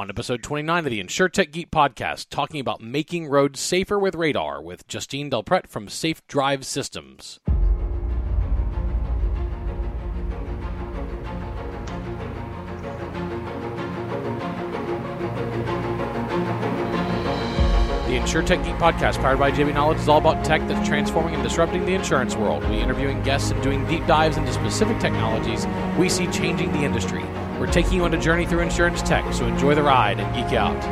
On episode 29 of the InsureTech Geek podcast, talking about making roads safer with radar with Justine Delpret from Safe Drive Systems. The InsureTech Geek podcast, powered by JB Knowledge, is all about tech that's transforming and disrupting the insurance world. We interviewing guests and doing deep dives into specific technologies we see changing the industry. We're taking you on a journey through insurance tech, so enjoy the ride and geek out.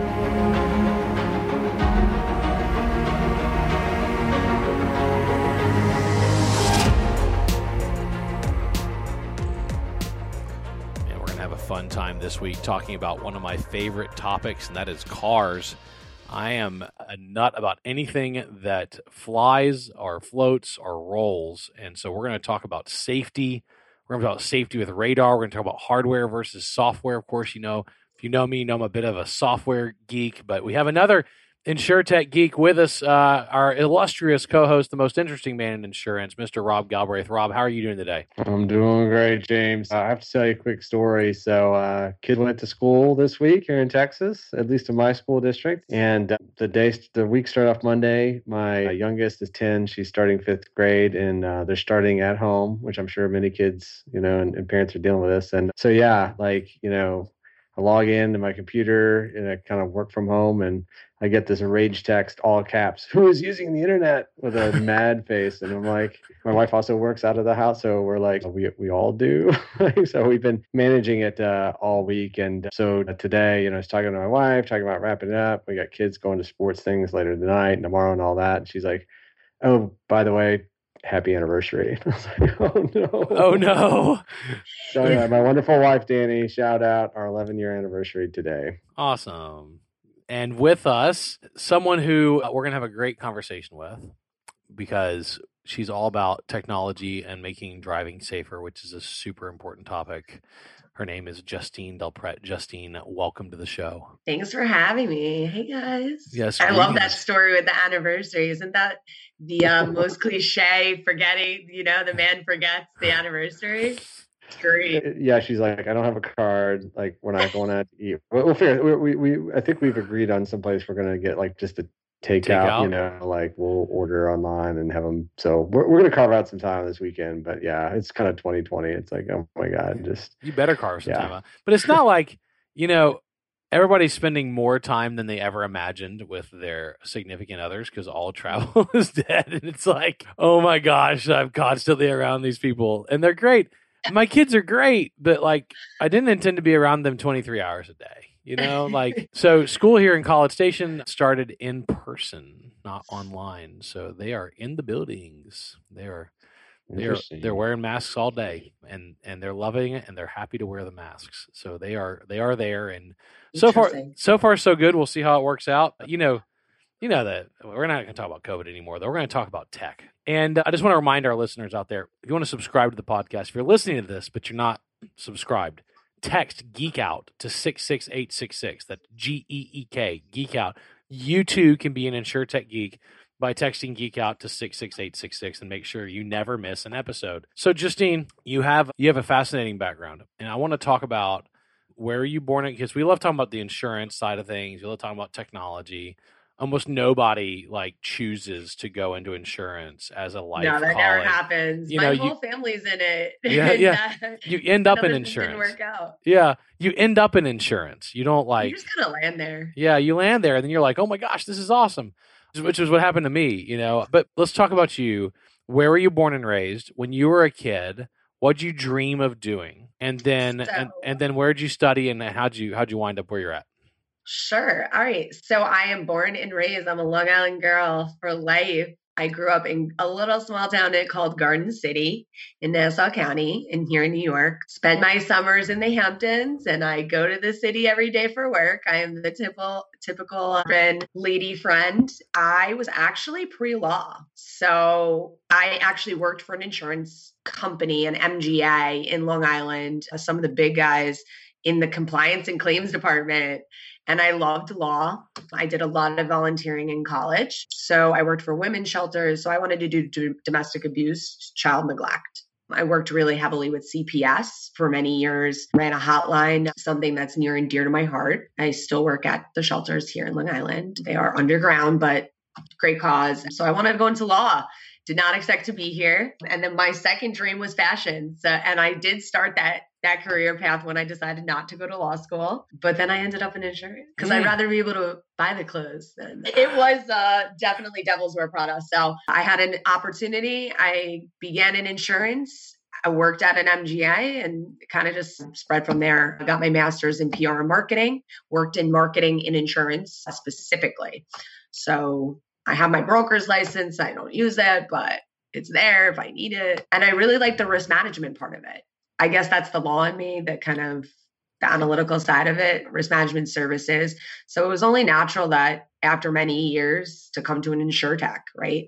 And we're going to have a fun time this week talking about one of my favorite topics, and that is cars. I am a nut about anything that flies or floats or rolls. And so we're going to talk about safety. We're going to talk about safety with radar. We're going to talk about hardware versus software. Of course, you know, if you know me, you know I'm a bit of a software geek, but we have another InsureTech geek with us, uh, our illustrious co-host, the most interesting man in insurance, Mr. Rob Galbraith. Rob, how are you doing today? I'm doing great, James. I have to tell you a quick story. So, uh, kid went to school this week here in Texas, at least in my school district, and uh, the day, the week started off Monday. My youngest is 10; she's starting fifth grade, and uh, they're starting at home, which I'm sure many kids, you know, and, and parents are dealing with this. And so, yeah, like you know, I log in to my computer and I kind of work from home and I get this rage text, all caps, who is using the internet with a mad face. And I'm like, my wife also works out of the house. So we're like, we, we all do. so we've been managing it uh, all week. And so today, you know, I was talking to my wife, talking about wrapping it up. We got kids going to sports things later tonight and tomorrow and all that. And she's like, oh, by the way, happy anniversary. I was like, oh no. Oh no. So yeah, my wonderful wife Danny, shout out our 11 year anniversary today. Awesome. And with us, someone who uh, we're going to have a great conversation with because she's all about technology and making driving safer, which is a super important topic. Her name is Justine Delpret. Justine, welcome to the show. Thanks for having me. Hey guys. Yes, I love that story with the anniversary. Isn't that the um, most cliche forgetting, you know, the man forgets the anniversary? It's great. Uh, Yeah, she's like, I don't have a card. Like, we're not going out to eat. We'll, we'll figure. We, we, we, I think we've agreed on some place we're gonna get like just a takeout. You know, like we'll order online and have them. So we're we're gonna carve out some time this weekend. But yeah, it's kind of 2020. It's like, oh my god, just You better carve some Yeah. time out. But it's not like, you know, everybody's spending more time than they ever imagined with their significant others because all travel is dead. And it's like, oh my gosh, I'm constantly around these people. And they're great. My kids are great, but like I didn't intend to be around them 23 hours a day. You know, like so school here in College Station started in person, not online. So they are in the buildings. They are they're they're wearing masks all day and and they're loving it and they're happy to wear the masks. So they are they are there and so far so far so good. We'll see how it works out. You know you know that we're not going to talk about covid anymore though. We're going to talk about tech. And uh, i just want to remind our listeners out there if you want to subscribe to the podcast if you're listening to this but you're not subscribed text geek out to 66866 that's g-e-e-k geek out you mm-hmm. too can be an insuretech geek by texting geek out to 66866 and make sure you never miss an episode. So Justine, you have you have a fascinating background and I want to talk about where are you born in because we love talking about the insurance side of things. We love talking about technology. Almost nobody like chooses to go into insurance as a life. no, that calling. never happens. You My know, you- whole family's in it. Yeah, yeah. uh, You end up in insurance. work out. Yeah, you end up in insurance. You don't like you just of land there. Yeah, you land there and then you're like, oh my gosh, this is awesome, which is what happened to me, you know. But let's talk about you. Where were you born and raised? When you were a kid, what'd you dream of doing? And then and, So- and then where'd you study and how'd you how'd you wind up where you're at? Sure. All right. So I am born and raised. I'm a Long Island girl for life. I grew up in a little small town called Garden City in Nassau County and here in New York. Spend my summers in the Hamptons and I go to the city every day for work. I am the typical typical lady friend. I was actually pre-law. So I actually worked for an insurance company, an MGA in Long Island, uh, some of the big guys in the compliance and claims department and I loved law. I did a lot of volunteering in college. So I worked for women's shelters. So I wanted to do, do domestic abuse, child neglect. I worked really heavily with CPS for many years, ran a hotline, something that's near and dear to my heart. I still work at the shelters here in Long Island. They are underground, but great cause. So I wanted to go into law. Did not expect to be here. And then my second dream was fashion. So, and I did start that that career path when I decided not to go to law school. But then I ended up in insurance because mm. I'd rather be able to buy the clothes. Than... It was uh, definitely Devil Wears Prada. So I had an opportunity. I began in insurance. I worked at an MGA and kind of just spread from there. I got my master's in PR and marketing, worked in marketing in insurance specifically. So I have my broker's license. I don't use it, but it's there if I need it. And I really like the risk management part of it. I guess that's the law in me, that kind of the analytical side of it, risk management services. So it was only natural that after many years to come to an insure tech, right?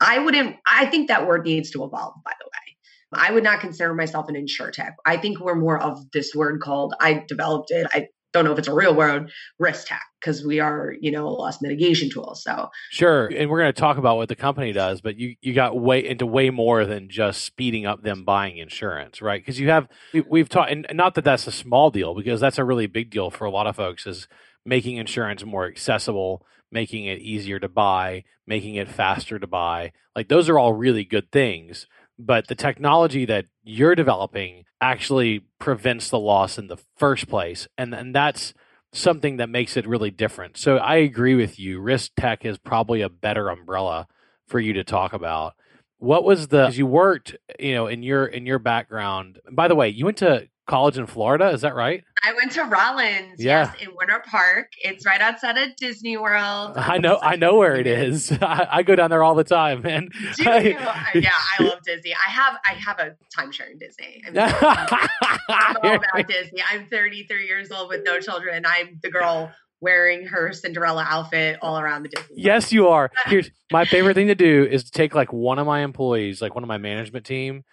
I wouldn't, I think that word needs to evolve, by the way. I would not consider myself an insure tech. I think we're more of this word called, I developed it. I don't know if it's a real word, risk tech, because we are, you know, a loss mitigation tool. So sure. And we're going to talk about what the company does, but you, you got way into way more than just speeding up them buying insurance, right? Because you have, we, have taught, and not that that's a small deal, because that's a really big deal for a lot of folks is making insurance more accessible, making it easier to buy, making it faster to buy. Like those are all really good things but the technology that you're developing actually prevents the loss in the first place and and that's something that makes it really different. So i agree with you. Risk tech is probably a better umbrella for you to talk about. What was the you worked you know in your in your background by the way you went to college in Florida. Is that right? I went to Rollins. Yeah. Yes, in Winter Park. It's right outside of Disney World. I know. I know where it is. I, I go down there all the time, man. Do you? yeah, I love Disney. I have I have a timeshare in Disney. I mean, I'm all about Disney. I'm 33 years old with no children. I'm the girl wearing her Cinderella outfit all around the Disney. Yes, you are. Here's my favorite thing to do is to take like one of my employees, like one of my management team,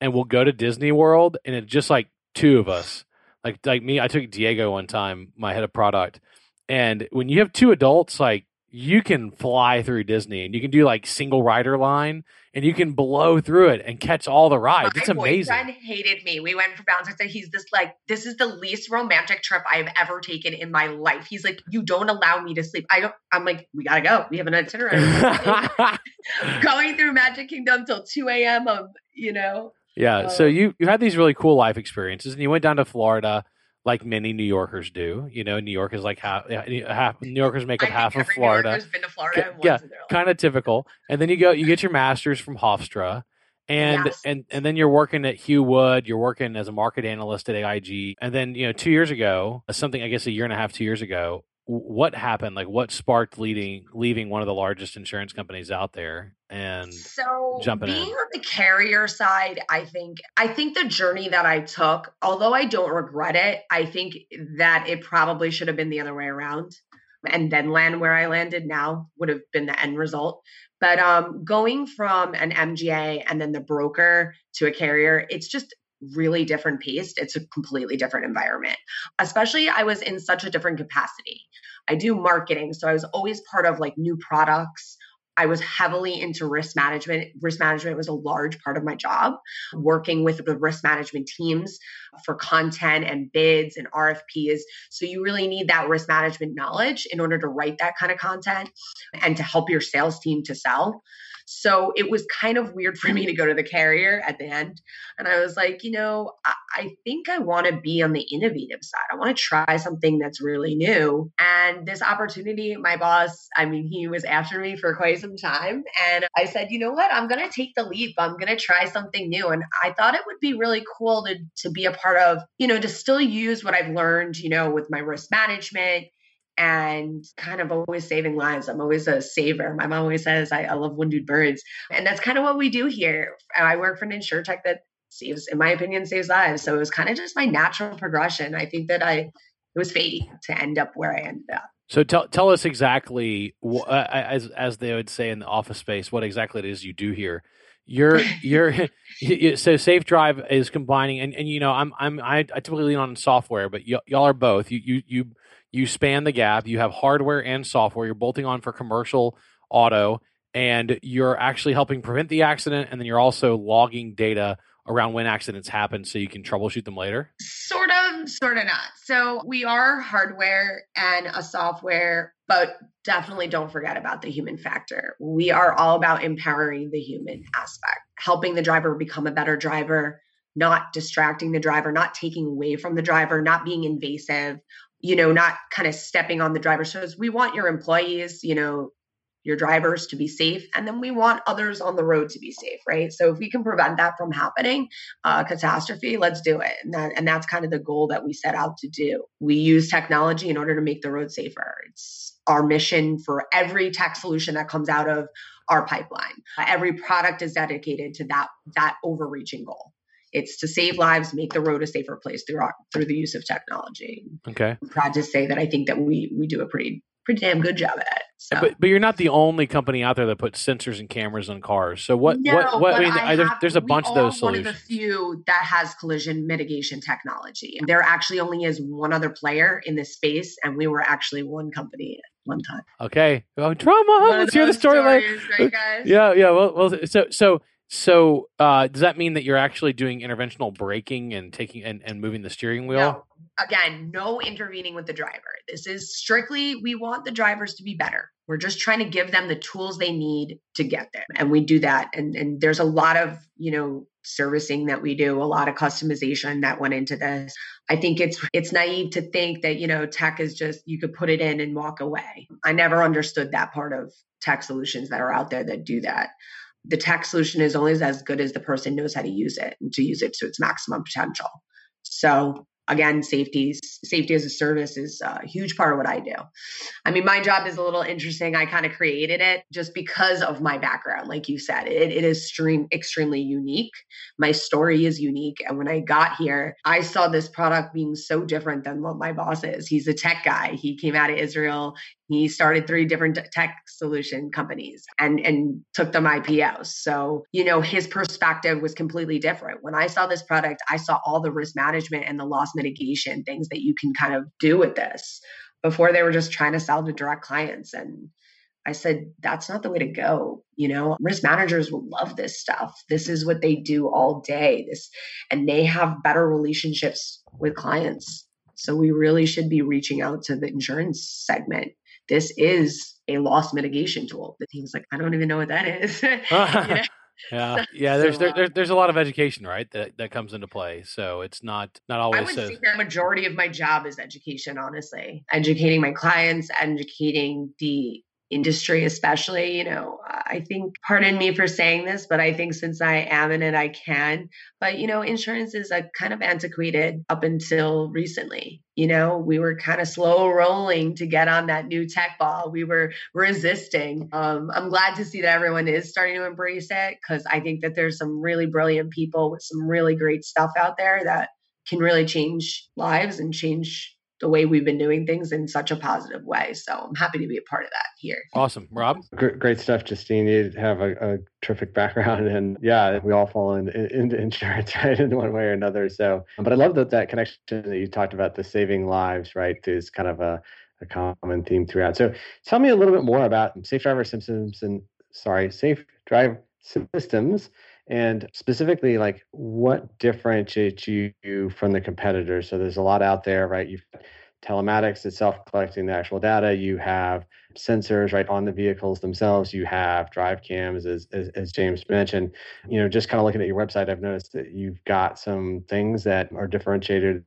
and we'll go to Disney World, and it just like two of us. Like like me, I took Diego one time, my head of product, and when you have two adults, like you can fly through Disney and you can do like single rider line and you can blow through it and catch all the rides. It's amazing. My friend hated me. We went for Valentine's Day. He's this like, this is the least romantic trip I've ever taken in my life. He's like, you don't allow me to sleep. I don't. I'm like, we gotta go. We have an itinerary. Going through Magic Kingdom till 2 a.m. of you know yeah. so um, you you had these really cool life experiences, and you went down to Florida, like many New Yorkers do. You know, New York is like half, half New Yorkers make up half of Florida. been to Florida. yeah, kind of typical. And then you go, you get your master's from Hofstra, and yes. and and then you're working at Hugh Wood. You're working as a market analyst at AIG, and then you know two years ago, something I guess a year and a half, two years ago, what happened? Like, what sparked leading leaving one of the largest insurance companies out there and so jumping being in? on the carrier side? I think I think the journey that I took, although I don't regret it, I think that it probably should have been the other way around, and then land where I landed now would have been the end result. But um, going from an MGA and then the broker to a carrier, it's just really different paced. It's a completely different environment. Especially, I was in such a different capacity. I do marketing, so I was always part of like new products. I was heavily into risk management. Risk management was a large part of my job, working with the risk management teams for content and bids and RFPs. So, you really need that risk management knowledge in order to write that kind of content and to help your sales team to sell. So it was kind of weird for me to go to the carrier at the end. And I was like, you know, I, I think I want to be on the innovative side. I want to try something that's really new. And this opportunity, my boss, I mean, he was after me for quite some time. And I said, you know what? I'm going to take the leap. I'm going to try something new. And I thought it would be really cool to, to be a part of, you know, to still use what I've learned, you know, with my risk management and kind of always saving lives. I'm always a saver. My mom always says I, I love wounded birds. And that's kind of what we do here. I work for an insure tech that saves, in my opinion, saves lives. So it was kind of just my natural progression. I think that I, it was fate to end up where I ended up. So tell tell us exactly, uh, as as they would say in the office space, what exactly it is you do here. You're you're so Safe Drive is combining, and, and you know I'm I'm I, I typically lean on software, but y- y'all are both. You you you you span the gap. You have hardware and software. You're bolting on for commercial auto, and you're actually helping prevent the accident. And then you're also logging data around when accidents happen so you can troubleshoot them later? Sort of, sort of not. So we are hardware and a software, but definitely don't forget about the human factor. We are all about empowering the human aspect, helping the driver become a better driver, not distracting the driver, not taking away from the driver, not being invasive, you know, not kind of stepping on the driver's toes. We want your employees, you know, your drivers to be safe and then we want others on the road to be safe right? So if we can prevent that from happening uh, catastrophe let's do it. And, that, and that's kind of the goal that we set out to do. We use technology in order to make the road safer. It's our mission for every tech solution that comes out of our pipeline. Every product is dedicated to that that overreaching goal it's to save lives, make the road a safer place through our, through the use of technology. Okay. I'm proud to say that I think that we we do a pretty pretty damn good job at it. So. But but you're not the only company out there that puts sensors and cameras on cars. So what no, what what I mean I there's, have, there's a bunch of those solutions. one of the few that has collision mitigation technology. There actually only is one other player in this space, and we were actually one company at one time. Okay. Oh, drama. One Let's hear the story stories, right, guys? Yeah, yeah. Well, well. So, so, so, uh, does that mean that you're actually doing interventional braking and taking and, and moving the steering wheel? No. Again, no intervening with the driver. This is strictly we want the drivers to be better. We're just trying to give them the tools they need to get there. And we do that. And and there's a lot of, you know, servicing that we do, a lot of customization that went into this. I think it's it's naive to think that, you know, tech is just you could put it in and walk away. I never understood that part of tech solutions that are out there that do that the tech solution is only as good as the person knows how to use it and to use it to its maximum potential. So again, safety safety as a service is a huge part of what I do. I mean, my job is a little interesting. I kind of created it just because of my background, like you said. It, it is stream, extremely unique. My story is unique, and when I got here, I saw this product being so different than what my boss is. He's a tech guy. He came out of Israel. He started three different tech solution companies and and took them IPOs. So, you know, his perspective was completely different. When I saw this product, I saw all the risk management and the loss mitigation things that you can kind of do with this. Before they were just trying to sell to direct clients and I said, that's not the way to go. You know, risk managers will love this stuff. This is what they do all day. This and they have better relationships with clients. So we really should be reaching out to the insurance segment this is a loss mitigation tool. The team's like, I don't even know what that is. yeah, yeah. There's So, there, uh, there, there's a lot of education, right? That that comes into play. So it's not not always. I would so. say the majority of my job is education, honestly. Educating my clients, educating the industry, especially. You know, I think, pardon me for saying this, but I think since I am in it, I can. But, you know, insurance is a kind of antiquated up until recently. You know, we were kind of slow rolling to get on that new tech ball. We were resisting. Um, I'm glad to see that everyone is starting to embrace it because I think that there's some really brilliant people with some really great stuff out there that can really change lives and change the way we've been doing things in such a positive way. So I'm happy to be a part of that here. Awesome, Rob. Great, great stuff, Justine. You have a, a terrific background, and yeah, we all fall in, in, into insurance, right, in one way or another. So, but I love that that connection that you talked about, the saving lives, right, is kind of a, a common theme throughout. So, tell me a little bit more about safe driver systems and sorry, safe drive systems, and specifically, like what differentiates you from the competitors. So, there's a lot out there, right? You've telematics itself collecting the actual data. You have sensors right on the vehicles themselves. You have drive cams, as, as, as James mentioned. You know, just kind of looking at your website, I've noticed that you've got some things that are differentiated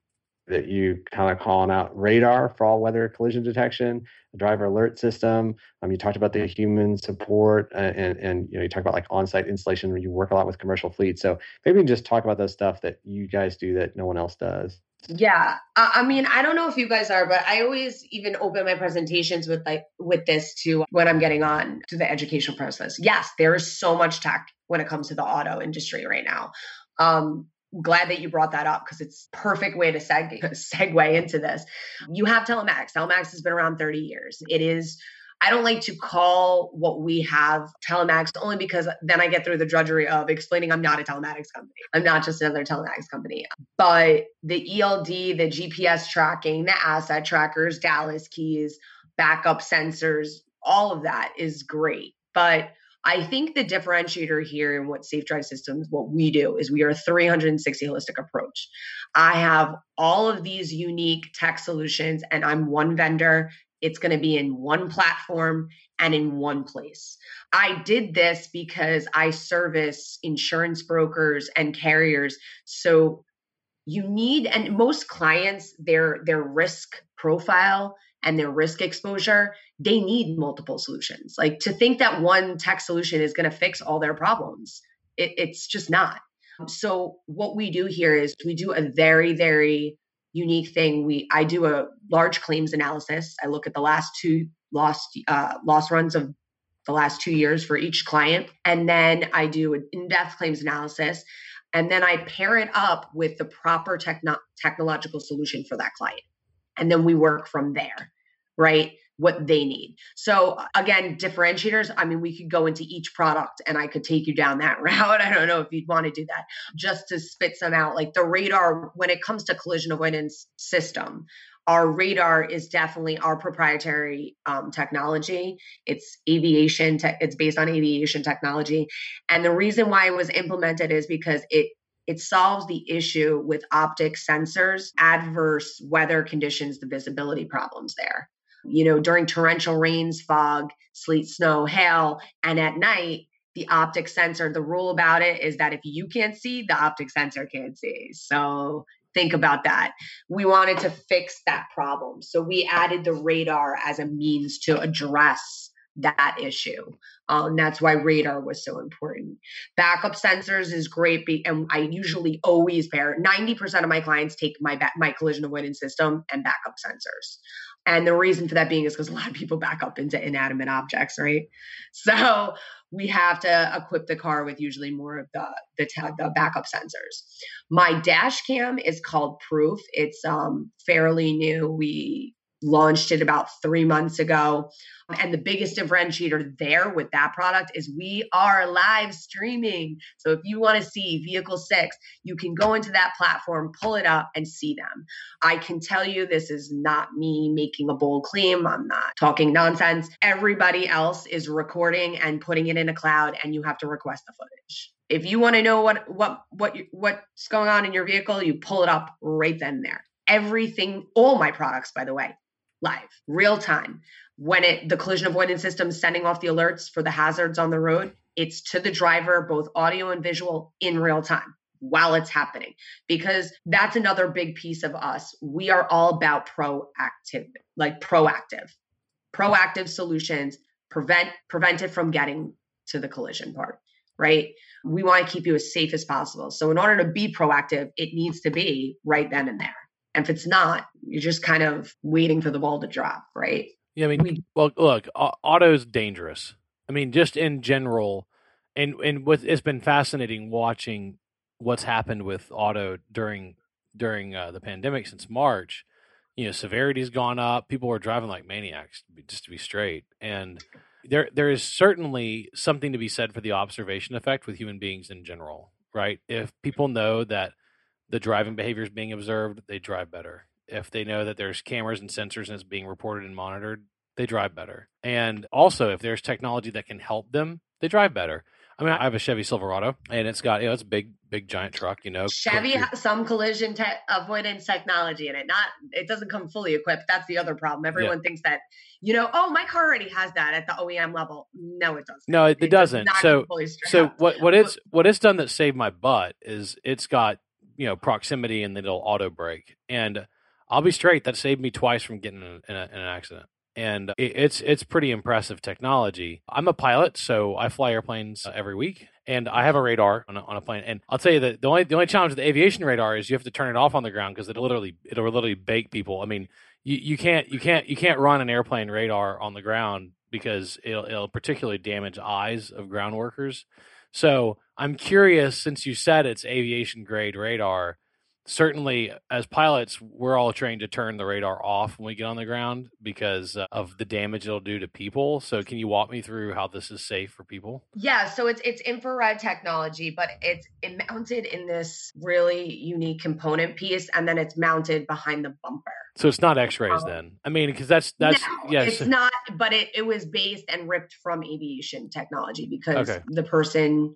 that you kind of calling out radar for all weather collision detection, driver alert system. Um, you talked about the human support uh, and, and you know you talk about like on-site installation where you work a lot with commercial fleets. So maybe just talk about the stuff that you guys do that no one else does. Yeah, I mean, I don't know if you guys are, but I always even open my presentations with like with this to when I'm getting on to the educational process. Yes, there is so much tech when it comes to the auto industry right now. Um, glad that you brought that up because it's perfect way to seg- segue into this. You have telematics. Telematics has been around 30 years. It is I don't like to call what we have telematics only because then I get through the drudgery of explaining I'm not a telematics company. I'm not just another telematics company. But the ELD, the GPS tracking, the asset trackers, Dallas keys, backup sensors, all of that is great. But I think the differentiator here in what Safe Drive Systems, what we do is we are a 360 holistic approach. I have all of these unique tech solutions, and I'm one vendor. It's going to be in one platform and in one place. I did this because I service insurance brokers and carriers. So you need and most clients their their risk profile and their risk exposure, they need multiple solutions. Like to think that one tech solution is going to fix all their problems, it, it's just not. So what we do here is we do a very, very unique thing. We I do a large claims analysis. I look at the last two lost uh, loss runs of the last two years for each client, and then I do an in-depth claims analysis, and then I pair it up with the proper techno- technological solution for that client, and then we work from there right? What they need. So again, differentiators. I mean, we could go into each product and I could take you down that route. I don't know if you'd want to do that. Just to spit some out, like the radar, when it comes to collision avoidance system, our radar is definitely our proprietary um, technology. It's aviation. Te- it's based on aviation technology, and the reason why it was implemented is because it it solves the issue with optic sensors, adverse weather conditions, the visibility problems there you know, during torrential rains, fog, sleet, snow, hail, and at night, the optic sensor, the rule about it is that if you can't see, the optic sensor can't see. So think about that. We wanted to fix that problem. So we added the radar as a means to address that issue. Um, that's why radar was so important. Backup sensors is great, be- and I usually always pair. Ninety percent of my clients take my ba- my collision avoidance system and backup sensors. And the reason for that being is because a lot of people back up into inanimate objects, right? So we have to equip the car with usually more of the the, the backup sensors. My dash cam is called Proof. It's um, fairly new. We launched it about three months ago. And the biggest differentiator there with that product is we are live streaming. So if you want to see Vehicle 6, you can go into that platform, pull it up, and see them. I can tell you this is not me making a bold claim. I'm not talking nonsense. Everybody else is recording and putting it in a cloud, and you have to request the footage. If you want to know what what what what's going on in your vehicle, you pull it up right then there everything all my products by the way live, real time. When it the collision avoidance system sending off the alerts for the hazards on the road, it's to the driver, both audio and visual, in real time while it's happening. Because that's another big piece of us. We are all about proactive, like proactive, proactive solutions, prevent prevent it from getting to the collision part right? We want to keep you as safe as possible. So, in order to be proactive, it needs to be right then and there. And if it's not, you're just kind of waiting for the ball to drop, right? Yeah, I mean, well, look, auto's dangerous. I mean, just in general, and and what it's been fascinating watching what's happened with auto during during uh, the pandemic since March. You know, severity's gone up. People were driving like maniacs, just to be straight. And there there is certainly something to be said for the observation effect with human beings in general, right? If people know that the driving behavior is being observed, they drive better. If they know that there's cameras and sensors and it's being reported and monitored, they drive better. And also, if there's technology that can help them, they drive better. I mean, I have a Chevy Silverado, and it's got you know it's a big, big, giant truck. You know, Chevy has some collision te- avoidance technology in it. Not, it doesn't come fully equipped. That's the other problem. Everyone yeah. thinks that you know, oh, my car already has that at the OEM level. No, it doesn't. No, it, it, it doesn't. So, so what what it's what it's done that saved my butt is it's got you know proximity and then it'll auto brake. And I'll be straight, that saved me twice from getting in, a, in, a, in an accident. And it, it's it's pretty impressive technology. I'm a pilot, so I fly airplanes uh, every week, and I have a radar on a, on a plane. And I'll tell you that the only the only challenge with the aviation radar is you have to turn it off on the ground because it'll literally it'll literally bake people. I mean, you, you can't you can't you can't run an airplane radar on the ground because it'll, it'll particularly damage eyes of ground workers. So I'm curious, since you said it's aviation grade radar, certainly as pilots, we're all trained to turn the radar off when we get on the ground because uh, of the damage it'll do to people. So, can you walk me through how this is safe for people? Yeah, so it's it's infrared technology, but it's mounted in this really unique component piece, and then it's mounted behind the bumper. So it's not X-rays um, then. I mean, because that's that's no, yes, it's not. But it it was based and ripped from aviation technology because okay. the person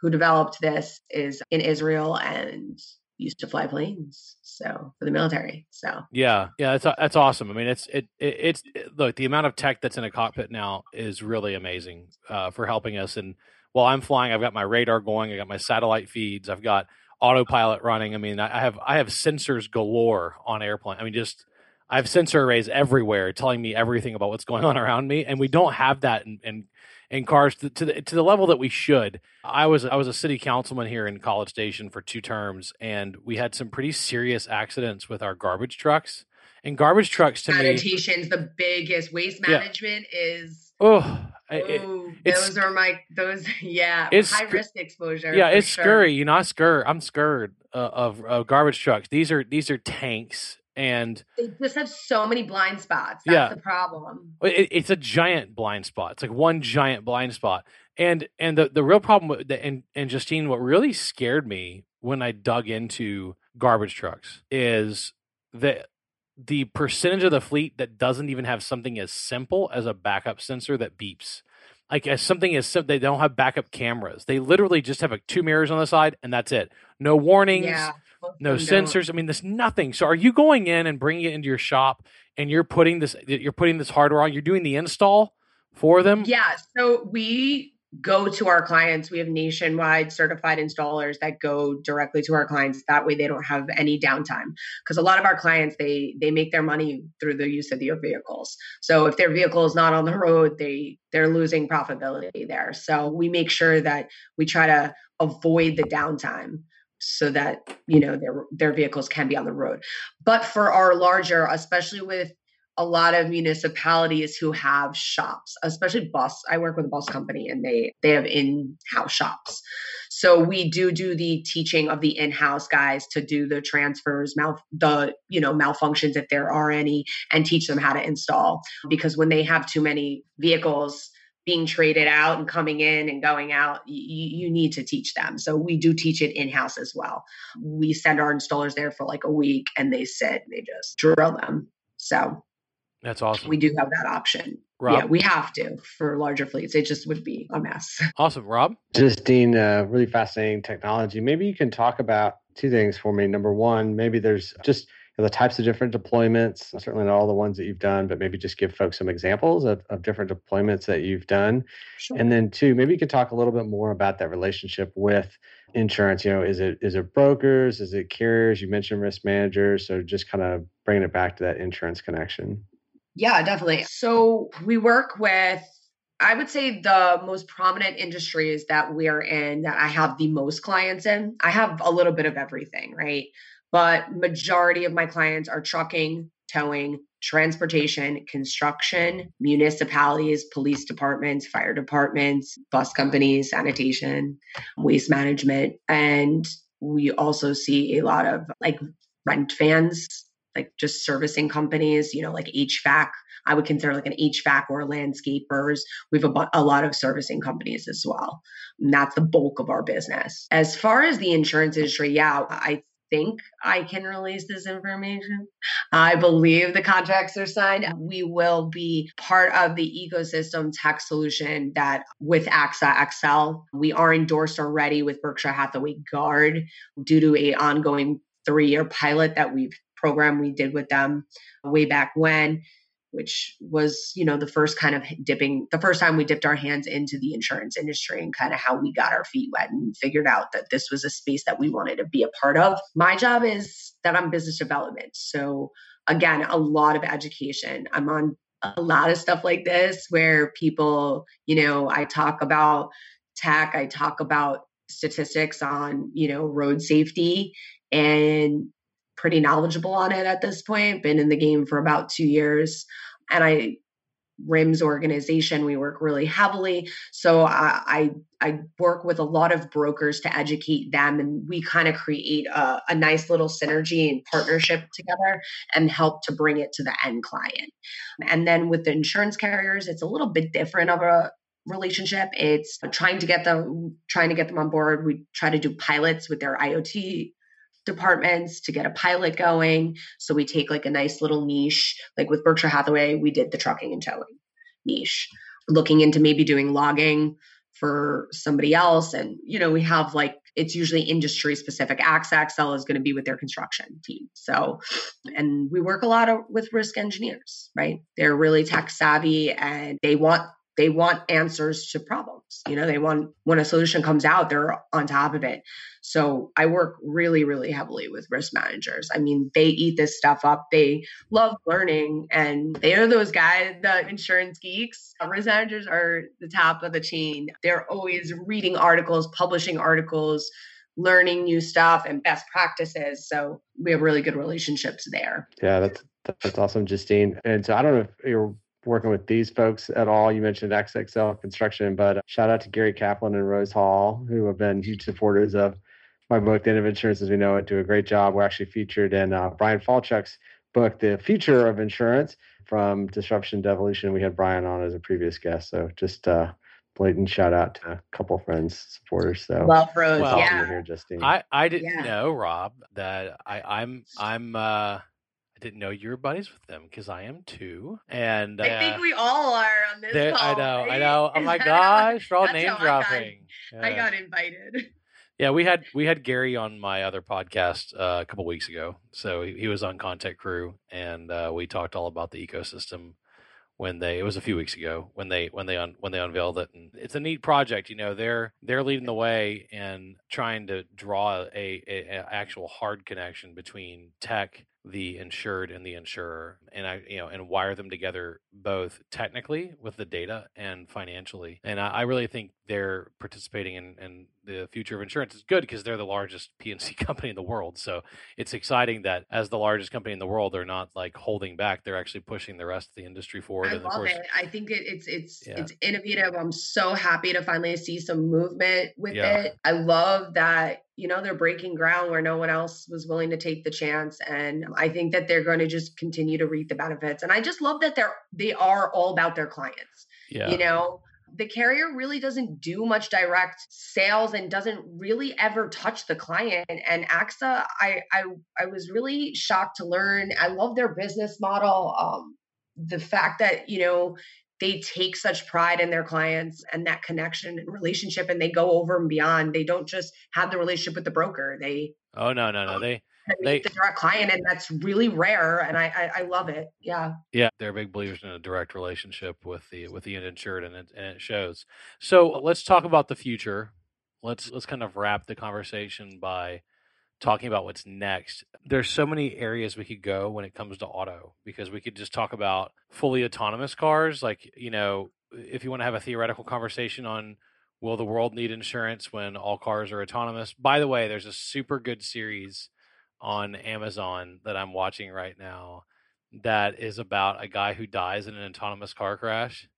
who developed this is in Israel and used to fly planes so for the military so. Yeah yeah that's that's awesome. I mean it's it, it it's it, look the amount of tech that's in a cockpit now is really amazing uh, for helping us. And while i'm flying i've got my radar going i got my satellite feeds i've got autopilot running. I mean i have i have sensors galore on airplane i mean just I have sensor arrays everywhere telling me everything about what's going on around me, and we don't have that in, in in cars to, to, the to the level that we should. I was I was a city councilman here in College Station for two terms, and we had some pretty serious accidents with our garbage trucks. And garbage trucks to Sanitation's me, the biggest. Waste management yeah. is oh, it, those are my those yeah it's high risk exposure. Yeah, it's sure. scurry. You know, I scurry. I'm scared uh, of, of garbage trucks. These are these are tanks and they just have so many blind spots. That's yeah. the problem. It, it's a giant blind spot. It's like one giant blind spot. And and the the real problem with the, and and Justine, what really scared me when I dug into garbage trucks is that the percentage of the fleet that doesn't even have something as simple as a backup sensor that beeps. Like as something as simple, they don't have backup cameras. They literally just have like two mirrors on the side and that's it. No warnings. Yeah no sensors. I mean, there's nothing. So, are you going in and bringing it into your shop, and you're putting this, you're putting this hardware on? You're doing the install for them. Yeah. So we go to our clients. We have nationwide certified installers that go directly to our clients. That way, they don't have any downtime. Because a lot of our clients, they they make their money through the use of their vehicles. So if their vehicle is not on the road, they they're losing profitability there. So we make sure that we try to avoid the downtime so that you know their their vehicles can be on the road. But for our larger especially with a lot of municipalities who have shops especially bus i work with a bus company and they they have in-house shops. So we do do the teaching of the in-house guys to do the transfers mal the you know malfunctions if there are any and teach them how to install. Because when they have too many vehicles being traded out and coming in and going out, you, you need to teach them. So we do teach it in house as well. We send our installers there for like a week and they sit and they just drill them. So that's awesome. We do have that option. Rob? Yeah, we have to for larger fleets. It just would be a mess. Awesome, Rob. Just Justine, uh, really fascinating technology. Maybe you can talk about two things for me. Number one, maybe there's just the types of different deployments, certainly not all the ones that you've done, but maybe just give folks some examples of, of different deployments that you've done. Sure. And then two, maybe you could talk a little bit more about that relationship with insurance. You know, is it is it brokers? Is it carriers? You mentioned risk managers. So just kind of bringing it back to that insurance connection. Yeah, definitely. So we work with I would say the most prominent industries that we are in that I have the most clients in. I have a little bit of everything, right? But majority of my clients are trucking, towing, transportation, construction, municipalities, police departments, fire departments, bus companies, sanitation, waste management. And we also see a lot of like rent vans, like just servicing companies, you know, like HVAC. I would consider like an HVAC or landscapers. We have a, a lot of servicing companies as well. And that's the bulk of our business. As far as the insurance industry, yeah, I think I can release this information. I believe the contracts are signed. We will be part of the ecosystem tech solution that with AXA XL, we are endorsed already with Berkshire Hathaway Guard due to a ongoing three-year pilot that we've program we did with them way back when which was you know the first kind of dipping the first time we dipped our hands into the insurance industry and kind of how we got our feet wet and figured out that this was a space that we wanted to be a part of. My job is that i'm business development. So again a lot of education. I'm on a lot of stuff like this where people you know i talk about tech i talk about statistics on you know road safety and pretty knowledgeable on it at this point, been in the game for about two years. And I RIMS organization, we work really heavily. So I, I, I work with a lot of brokers to educate them, and we kind of create a, a nice little synergy and partnership together and help to bring it to the end client. And then with the insurance carriers, it's a little bit different of a relationship it's trying to get them trying to get them on board we try to do pilots with their iot departments to get a pilot going. So we take like a nice little niche, like with Berkshire Hathaway, we did the trucking and towing niche, looking into maybe doing logging for somebody else. And, you know, we have like, it's usually industry specific. AXA XL is going to be with their construction team. So, and we work a lot of, with risk engineers, right? They're really tech savvy and they want they want answers to problems. You know, they want when a solution comes out, they're on top of it. So I work really, really heavily with risk managers. I mean, they eat this stuff up. They love learning and they are those guys, the insurance geeks. Risk managers are the top of the chain. They're always reading articles, publishing articles, learning new stuff and best practices. So we have really good relationships there. Yeah, that's that's awesome, Justine. And so I don't know if you're working with these folks at all. You mentioned AXA XL Construction, but uh, shout out to Gary Kaplan and Rose Hall, who have been huge supporters of my book, The End of Insurance as We Know It. Do a great job. We're actually featured in uh, Bryan Falchuk's book, The Future of Insurance from Disruption to Evolution. We had Bryan on as a previous guest. So just uh, blatant shout out to a couple friends, supporters. So love Rose. Well, yeah. Here, Justine. I, I didn't yeah. know, Rob, that I, I'm I'm uh didn't know you were buddies with them because I am too. And I think uh, we all are on this. Call, I know, right? I know. Oh my gosh, we're all name dropping. I got, yeah. I got invited. Yeah, we had we had Gary on my other podcast uh, a couple weeks ago. So he, he, was on ConTech Crew, and uh, we talked all about the ecosystem when they it was a few weeks ago when they when they un, when they unveiled it and it's a neat project you know they're they're leading the way and trying to draw a, a, a actual hard connection between tech the insured and the insurer and i you know and wire them together both technically with the data and financially and i, I really think they're participating in, in the future of insurance is good because they're the largest P&C company in the world so it's exciting that as the largest company in the world they're not like holding back they're actually pushing the rest of the industry forward I and love course, it. I think it, it's it's yeah. it's innovative. I'm so happy to finally see some movement with yeah. it. I love that you know they're breaking ground where no one else was willing to take the chance and i think that they're going to just continue to the benefits. And i just love that they're they are all about their clients. Yeah. you know the carrier really doesn't do much direct sales and doesn't really ever touch the client. And axa i i, I was really shocked to learn i love their business model um, the fact that you know they take such pride in their clients and that connection and relationship and they go over and beyond. They don't just have the relationship with the broker. They oh no no no. They they the direct client and that's really rare and I, I, I love it yeah yeah they're big believers in a direct relationship with the with the insured and it, and it shows so let's talk about the future let's let's kind of wrap the conversation by talking about what's next. There's so many areas we could go when it comes to auto because we could just talk about fully autonomous cars. Like, you know, if you want to have a theoretical conversation on will the world need insurance when all cars are autonomous? By the way, there's a super good series on Amazon that I'm watching right now that is about a guy who dies in an autonomous car crash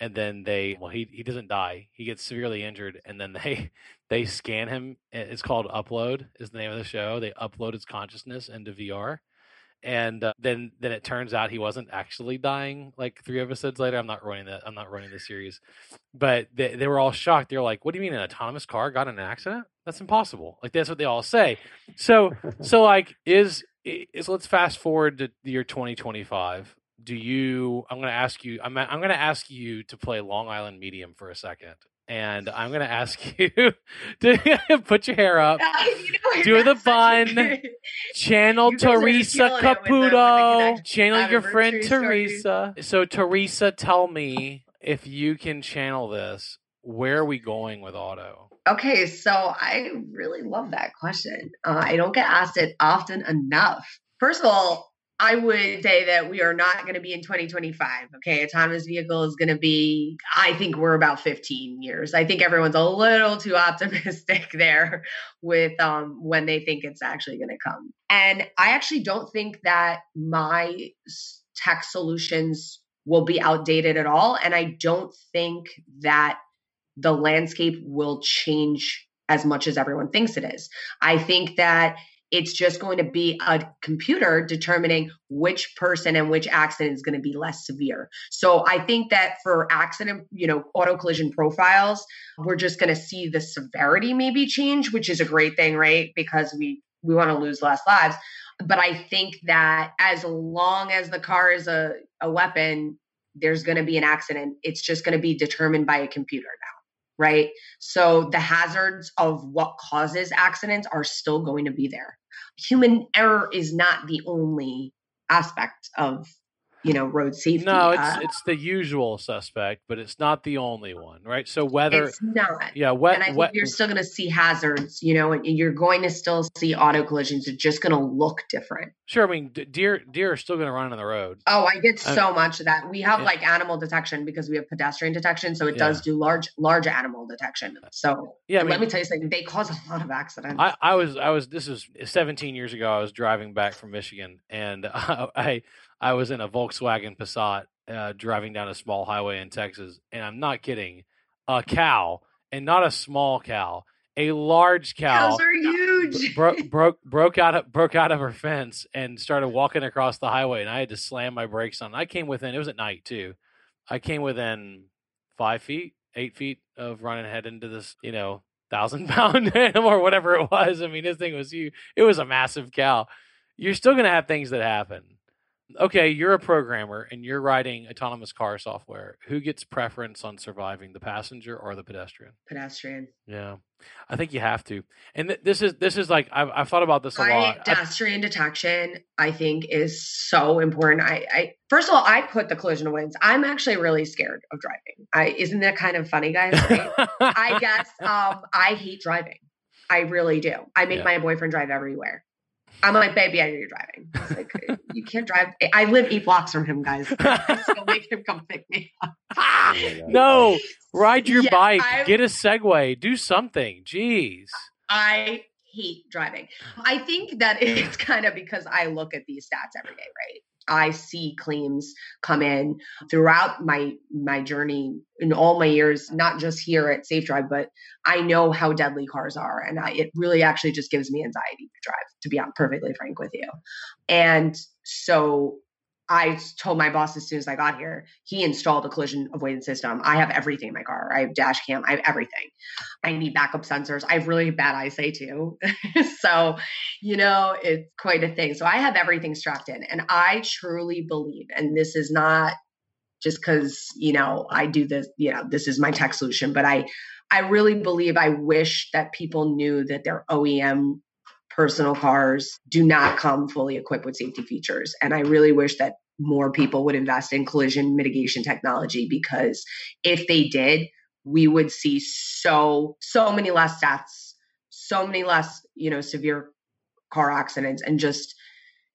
and then they well he he doesn't die he gets severely injured and then they they scan him it's called upload is the name of the show they upload his consciousness into vr and uh, then then it turns out he wasn't actually dying like three episodes later i'm not running that i'm not running the series but they, they were all shocked they're like what do you mean an autonomous car got in an accident that's impossible. Like that's what they all say. So so like is is let's fast forward to the year 2025 do you i'm going to ask you i'm, I'm going to ask you to play long island medium for a second and i'm going to ask you to put your hair up do the bun channel theresa caputo. channel your friend theresa. So theresa tell me if you can channel this. Where are we going with auto okay so i really love that question uh, i don't get asked it often enough first of all I would say that we are not going to be in 2025. Okay. Autonomous vehicle is going to be, I think we're about 15 years. I think everyone's a little too optimistic there with um, when they think it's actually going to come. And I actually don't think that my tech solutions will be outdated at all. And I don't think that the landscape will change as much as everyone thinks it is. I think that it's just going to be a computer determining which person and which accident is going to be less severe. So I think that for accident, you know, auto collision profiles, we're just going to see the severity maybe change, which is a great thing, right? Because we we want to lose less lives. But I think that as long as the car is a, a weapon, there's going to be an accident. It's just going to be determined by a computer now right? So the hazards of what causes accidents are still going to be there human error is not the only aspect of you know road safety. No, it's uh, it's the usual suspect, but it's not the only one, right? So whether it's not, yeah, what, and I think what, you're still going to see hazards, you know, and you're going to still see auto collisions. It's just going to look different. Sure, I mean, deer deer are still going to run on the road. Oh, I get so uh, much of that. We have yeah. like animal detection because we have pedestrian detection, so it yeah. does do large large animal detection. So yeah, I mean, let me tell you something. They cause a lot of accidents. I, I was I was this is 17 years ago. I was driving back from Michigan, and I I was in a Volkswagen Passat uh, driving down a small highway in Texas, and I'm not kidding. A cow, and not a small cow, a large cow. Cows are huge. broke broke broke out of, broke out of her fence and started walking across the highway, and I had to slam my brakes on. I came within. It was at night too. I came within five feet, eight feet of running head into this, you know, thousand pound animal or whatever it was. I mean, this thing was huge. It was a massive cow. You're still gonna have things that happen okay, you're a programmer and you're writing autonomous car software. Who gets preference on surviving, the passenger or the pedestrian? Pedestrian. Yeah, I think you have to. And th- this is this is like I've I've thought about this a I, lot. Pedestrian I, detection, I think, is so important. I, I first of all, I put the collision avoidance. I'm actually really scared of driving. I isn't that kind of funny, guys? Right? I guess um, I hate driving. I really do. I make yeah. my boyfriend drive everywhere. I'm like, baby, I know you're driving. I like, you can't drive. I live eight blocks from him, guys. so make him come pick me up. no, ride your yeah, bike, i get a Segway, do something. Jeez. I hate driving. I think that it's kind of because I look at these stats every day, right? I see claims come in throughout my my journey in all my years, not just here at Safe Drive, but I know how deadly cars are, and I, it really actually just gives me anxiety to drive. To be perfectly frank with you, and so I told my boss as soon as I got here, he installed a collision avoidance system. I have everything in my car. I have dash cam. I have everything. I need backup sensors. I have really bad eyesight too. so, you know, it's quite a thing. So I have everything strapped in. And I truly believe, and this is not just because, you know, I do this, you know, this is my tech solution, but I I really believe I wish that people knew that their OEM personal cars do not come fully equipped with safety features. And I really wish that more people would invest in collision mitigation technology because if they did, we would see so so many less deaths, so many less, you know, severe car accidents and just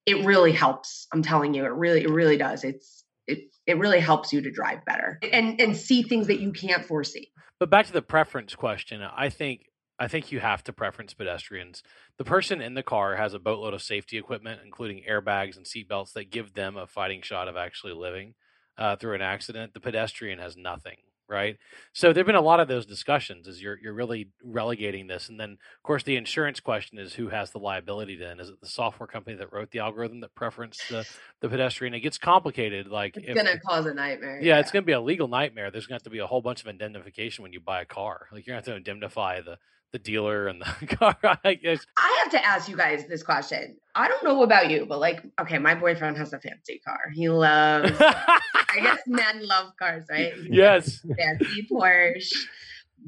it really helps. I'm telling you, it really it really does. It's it it really helps you to drive better and and see things that you can't foresee. But back to the preference question, I think I think you have to preference pedestrians. The person in the car has a boatload of safety equipment, including airbags and seatbelts, that give them a fighting shot of actually living uh, through an accident. The pedestrian has nothing, right? So there've been a lot of those discussions. As you're you're really relegating this, and then of course the insurance question is who has the liability? Then is it the software company that wrote the algorithm that preference the the pedestrian? It gets complicated. Like it's going to cause a nightmare. Yeah, yeah. it's going to be a legal nightmare. There's going to have to be a whole bunch of indemnification when you buy a car. Like you're going to have to indemnify the the dealer and the car. I guess. I have to ask you guys this question. I don't know about you, but like, okay, my boyfriend has a fancy car. He loves. I guess men love cars, right? He yes. Fancy Porsche.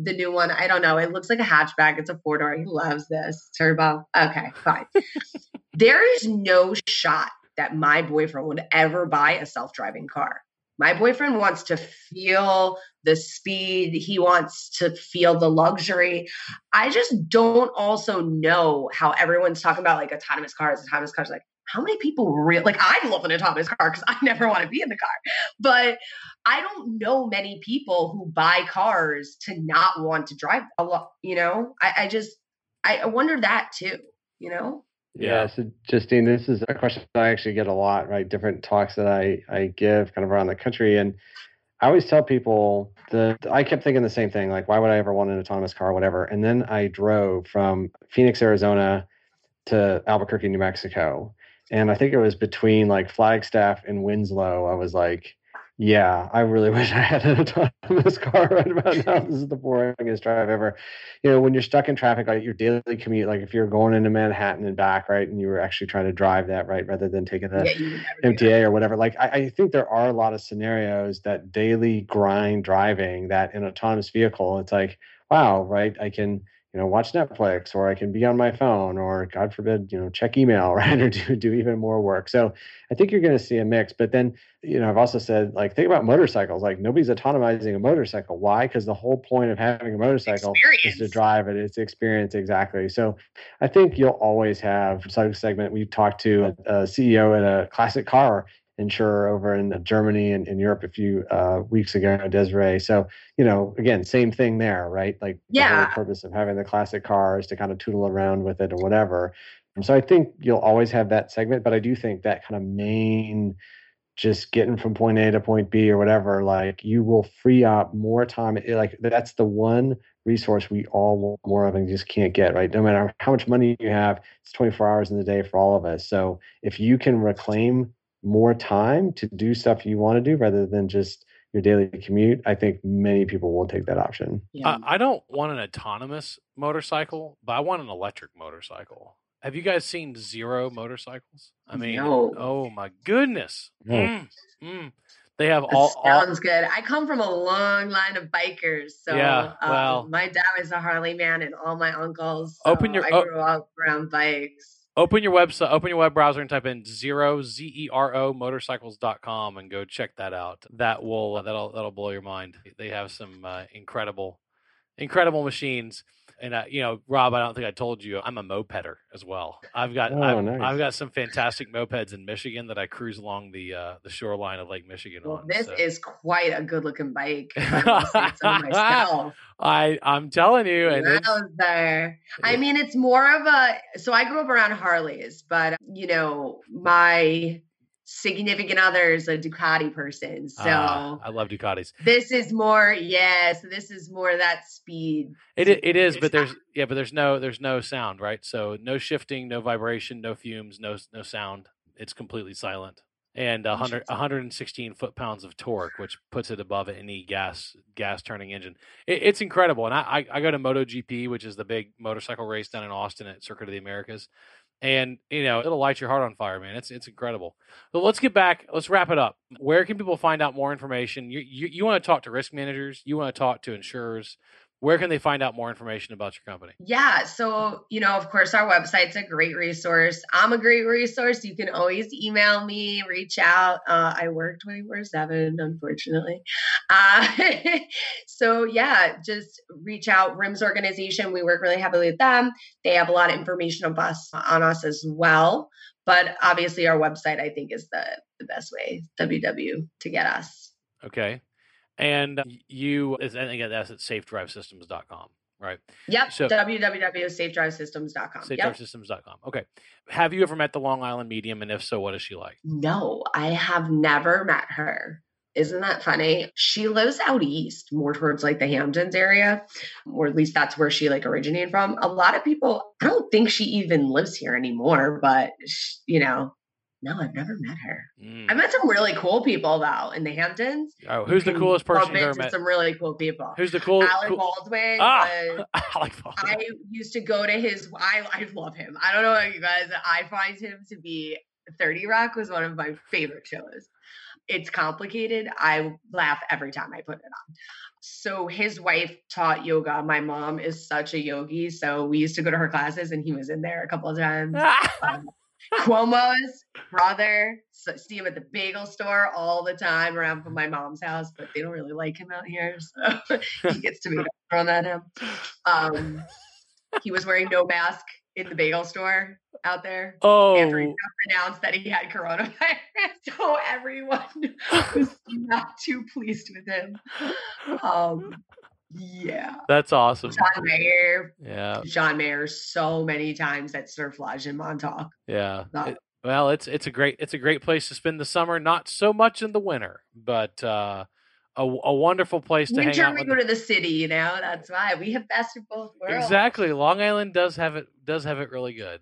The new one, I don't know. It looks like a hatchback. It's a four door. He loves this turbo. Okay, fine. there is no shot that my boyfriend would ever buy a self driving car. My boyfriend wants to feel the speed, he wants to feel the luxury. I just don't also know how everyone's talking about like autonomous cars, autonomous cars. Like, how many people really like I love an autonomous car because I never want to be in the car. But I don't know many people who buy cars to not want to drive a lot, you know? I, I just I wonder that too, you know? Yeah. So, Justine, this is a question I actually get a lot, right? Different talks that I, I give kind of around the country. And I always tell people that I kept thinking the same thing, like, why would I ever want an autonomous car, or whatever. And then I drove from Phoenix, Arizona to Albuquerque, New Mexico. And I think it was between like Flagstaff and Winslow. I was like, yeah, I really wish I had an autonomous car right about now. This is the boringest drive ever. You know, when you're stuck in traffic, like your daily commute, like if you're going into Manhattan and back, right, and you were actually trying to drive that, right, rather than taking the yeah, MTA or whatever. Like, I, I, think there are a lot of scenarios that daily grind driving that in autonomous vehicle, it's like, wow, right, I can you know, watch Netflix or I can be on my phone or God forbid, you know, check email, right? Or do, do even more work. So I think you're going to see a mix. But then, you know, I've also said, like, think about motorcycles. Like, nobody's autonomizing a motorcycle. Why? Because the whole point of having a motorcycle experience. is to drive it. It's experience. Exactly. So I think you'll always have some segment. We talked to a, a CEO at a classic car insurer over in Germany and in Europe a few uh, weeks ago, Desiree. So, you know, again, same thing there, right? Like yeah. the whole purpose of having the classic car is to kind of tootle around with it or whatever. And so I think you'll always have that segment, but I do think that kind of main just getting from point A to point B or whatever, like you will free up more time. Like that's the one resource we all want more of and just can't get, right? No matter how much money you have, it's 24 hours in the day for all of us. So if you can reclaim more time to do stuff you want to do rather than just your daily commute, I think many people will take that option. Yeah. I, I don't want an autonomous motorcycle, but I want an electric motorcycle. Have you guys seen zero motorcycles? I mean, no. oh my goodness. No. Mm, mm. They have that all. Sounds all, good. I come from a long line of bikers, so yeah. Well, um, my dad was a Harley man, and all my uncles. So open your. I grew up around bikes open your website, open your web browser and type in zero z e r o motorcycles.com and go check that out. That will that'll that'll blow your mind. They have some uh, incredible incredible machines. And uh, you know, Rob, I don't think I told you I'm a mopeder as well. I've got oh, I've, nice. I've, got some fantastic mopeds in Michigan that I cruise along the uh, the shoreline of Lake Michigan well, on. This so. is quite a good looking bike. I I'm telling you, and there. I mean, it's more of a. So I grew up around Harleys, but you know, my significant other's a Ducati person. So uh, I love Ducatis. This is more, yeah. So this is more that speed. It it is, but there's yeah, but there's no there's no sound, right? So no shifting, no vibration, no fumes, no no sound. It's completely silent. And 100, 116 foot pounds of torque, which puts it above any gas gas turning engine. It, it's incredible. And I, I, I go to MotoGP, which is the big motorcycle race down in Austin at Circuit of the Americas and you know it'll light your heart on fire man. It's it's incredible. But let's get back let's wrap it up. Where can people find out more information? You you, you want to talk to risk managers? You want to talk to insurers where can they find out more information about your company? Yeah. So, you know, of course, our website's a great resource. I'm a great resource. You can always email me, reach out. Uh, I work 24 7, unfortunately. Uh, so, yeah, just reach out. RIMS organization, we work really heavily with them. They have a lot of information on us, on us as well. But obviously, our website, I think, is the, the best way, www, to get us. Okay. And uh, you, and again, that's at safedrivesystems.com, right? Yep. So, www.safedrivesystems.com. Safedrivesystems.com. Okay. Have you ever met the Long Island medium? And if so, what is she like? No, I have never met her. Isn't that funny? She lives out east, more towards like the Hamptons area, or at least that's where she like originated from. A lot of people, I don't think she even lives here anymore, but you know, no, I've never met her. Mm. I've met some really cool people though in the Hamptons. Oh, who's the coolest person you ever met? Some really cool people. Who's the coolest? Alec cool- Baldwin. Ah, Alec Baldwin. I used to go to his. I I love him. I don't know about you guys. I find him to be. Thirty Rock was one of my favorite shows. It's complicated. I laugh every time I put it on. So his wife taught yoga. My mom is such a yogi, so we used to go to her classes, and he was in there a couple of times. um, Cuomo's brother. So see him at the bagel store all the time around from my mom's house, but they don't really like him out here. So he gets to be thrown at him. Um, he was wearing no mask in the bagel store out there. Oh. After he announced that he had coronavirus. So everyone was not too pleased with him. Um, Yeah. That's awesome. John Mayer. Yeah. John Mayer so many times at Surf Lodge in Montauk. Yeah. It- well, it's it's a great it's a great place to spend the summer. Not so much in the winter, but uh, a, a wonderful place to hang Winter, out. we go to the city, you know. That's why we have best of both worlds. Exactly. Long Island does have it does have it really good.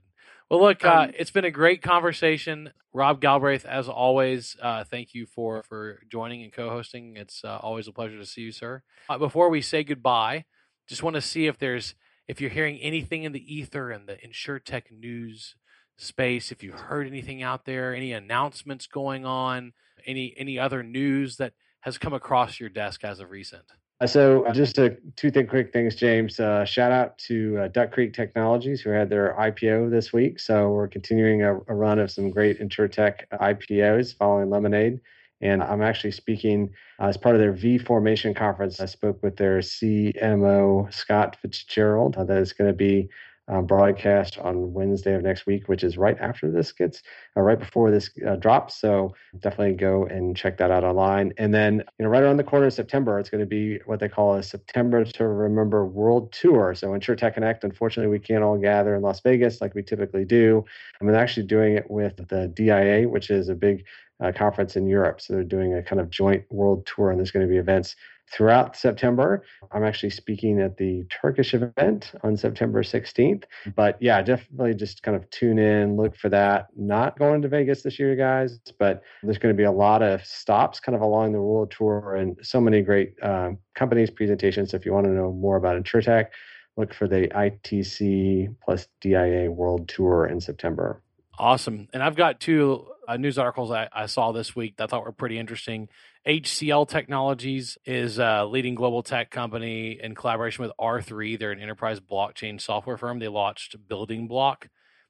Well, look, uh, Um, it's been a great conversation, Rob Galbraith. As always, uh, thank you for for joining and co-hosting. It's uh, always a pleasure to see you, sir. Uh, before we say goodbye, just want to see if there's if you're hearing anything in the ether and the InsureTech news space. If you've heard anything out there, any announcements going on, any any other news that has come across your desk as of recent. Uh, So, uh, just a, two th- quick things, James. Uh, shout out to uh, Duck Creek Technologies, who had their IPO this week. So, we're continuing a, a run of some great InsureTech IPOs following Lemonade. And I'm actually speaking uh, as part of their V Formation conference. I spoke with their CMO, Scott Fitzgerald, uh, that is going to be uh, broadcast on Wednesday of next week, which is right after this gets, uh, right before this uh, drops. So definitely go and check that out online. And then, you know, right around the corner of September, it's going to be what they call a September to Remember World Tour. So InsureTech Connect, unfortunately, we can't all gather in Las Vegas like we typically do. I'm actually doing it with the DIA, which is a big uh, conference in Europe. So they're doing a kind of joint world tour, and there's going to be events throughout September. I'm actually speaking at the Turkish event on September 16th. But yeah, definitely just kind of tune in, look for that. Not going to Vegas this year, guys, but there's going to be a lot of stops kind of along the world tour and so many great um, companies, presentations. If you want to know more about InsureTech, look for the ITC plus DIA World Tour in September. Awesome. And I've got two uh, news articles I, I saw this week that I thought were pretty interesting. HCL Technologies is a leading global tech company in collaboration with R3. They're an enterprise blockchain software firm. They launched Building Block.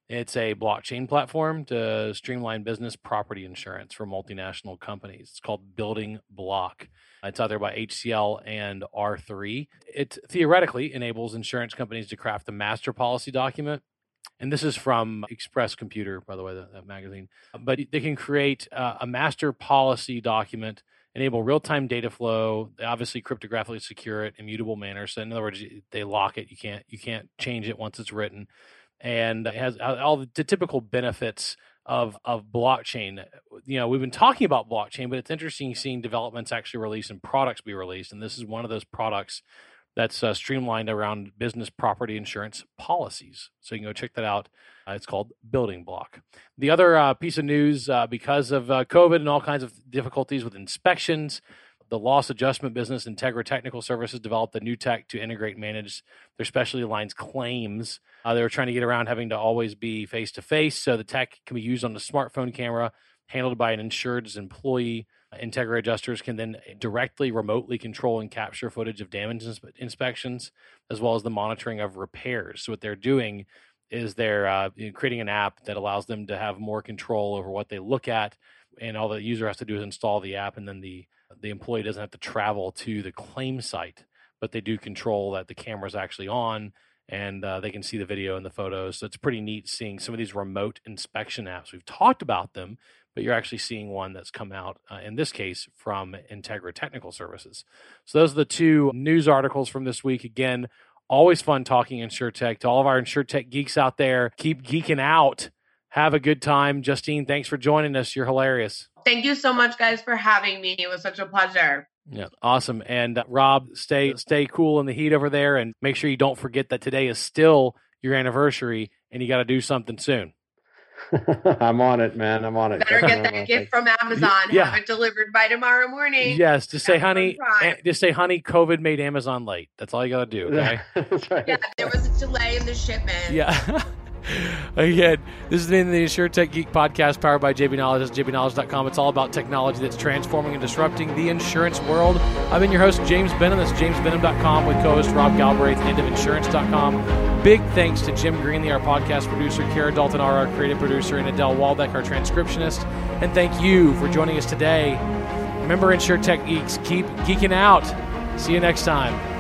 It's a blockchain platform to streamline business property insurance for multinational companies. It's called Building Block. It's out there by HCL and R3. It theoretically enables insurance companies to craft a master policy document and this is from Express Computer, by the way, that, that magazine. But they can create uh, a master policy document, enable real time data flow. They obviously cryptographically secure it, immutable manner. So in other words, they lock it. You can't you can't change it once it's written, and it has all the typical benefits of of blockchain. You know, we've been talking about blockchain, but it's interesting seeing developments actually released and products be released, and this is one of those products that's uh, streamlined around business property insurance policies. So you can go check that out. Uh, it's called Building Block. The other uh, piece of news uh, because of uh, COVID and all kinds of difficulties with inspections, the loss adjustment business Integra Technical Services developed a new tech to integrate and manage their specialty lines claims. Uh, they were trying to get around having to always be face to face, so the tech can be used on the smartphone camera handled by an insured's employee. Integra adjusters can then directly remotely control and capture footage of damage ins- inspections, as well as the monitoring of repairs. So what they're doing is they're uh, creating an app that allows them to have more control over what they look at, and all the user has to do is install the app, and then the the employee doesn't have to travel to the claim site, but they do control that the camera's actually on and uh, they can see the video and the photos. So it's pretty neat seeing some of these remote inspection apps. We've talked about them, but you're actually seeing one that's come out, uh, in this case, from Integra Technical Services. So those are the two news articles from this week. Again, always fun talking InsureTech. To all of our InsureTech geeks out there, keep geeking out. Have a good time. Justine, thanks for joining us. You're hilarious. Thank you so much, guys, for having me. It was such a pleasure. Yeah, awesome. And uh, Rob, stay stay cool in the heat over there, and make sure you don't forget that today is still your anniversary, and you got to do something soon. I'm on it, man. I'm on it. Better get that gift from Amazon. Yeah. Have it delivered by tomorrow morning. Yes, just say, honey, Prime. eh, just say, honey, COVID made Amazon late. That's all you got to do. Okay. That's right. Yeah, there was a delay in the shipment. Yeah. Again, this has been the Insure Tech Geek podcast powered by JB Knowledge. That's jbknowledge.com. It's all about technology that's transforming and disrupting the insurance world. I've been your host, James Benham. That's jamesbenham.com with co-host Rob Galbraith, endofinsurance.com. Big thanks to Jim Greenley, our podcast producer, Kara Dalton, our creative producer, and Adele Walbeck, our transcriptionist. And thank you for joining us today. Remember, Insure Tech Geeks, keep geeking out. See you next time.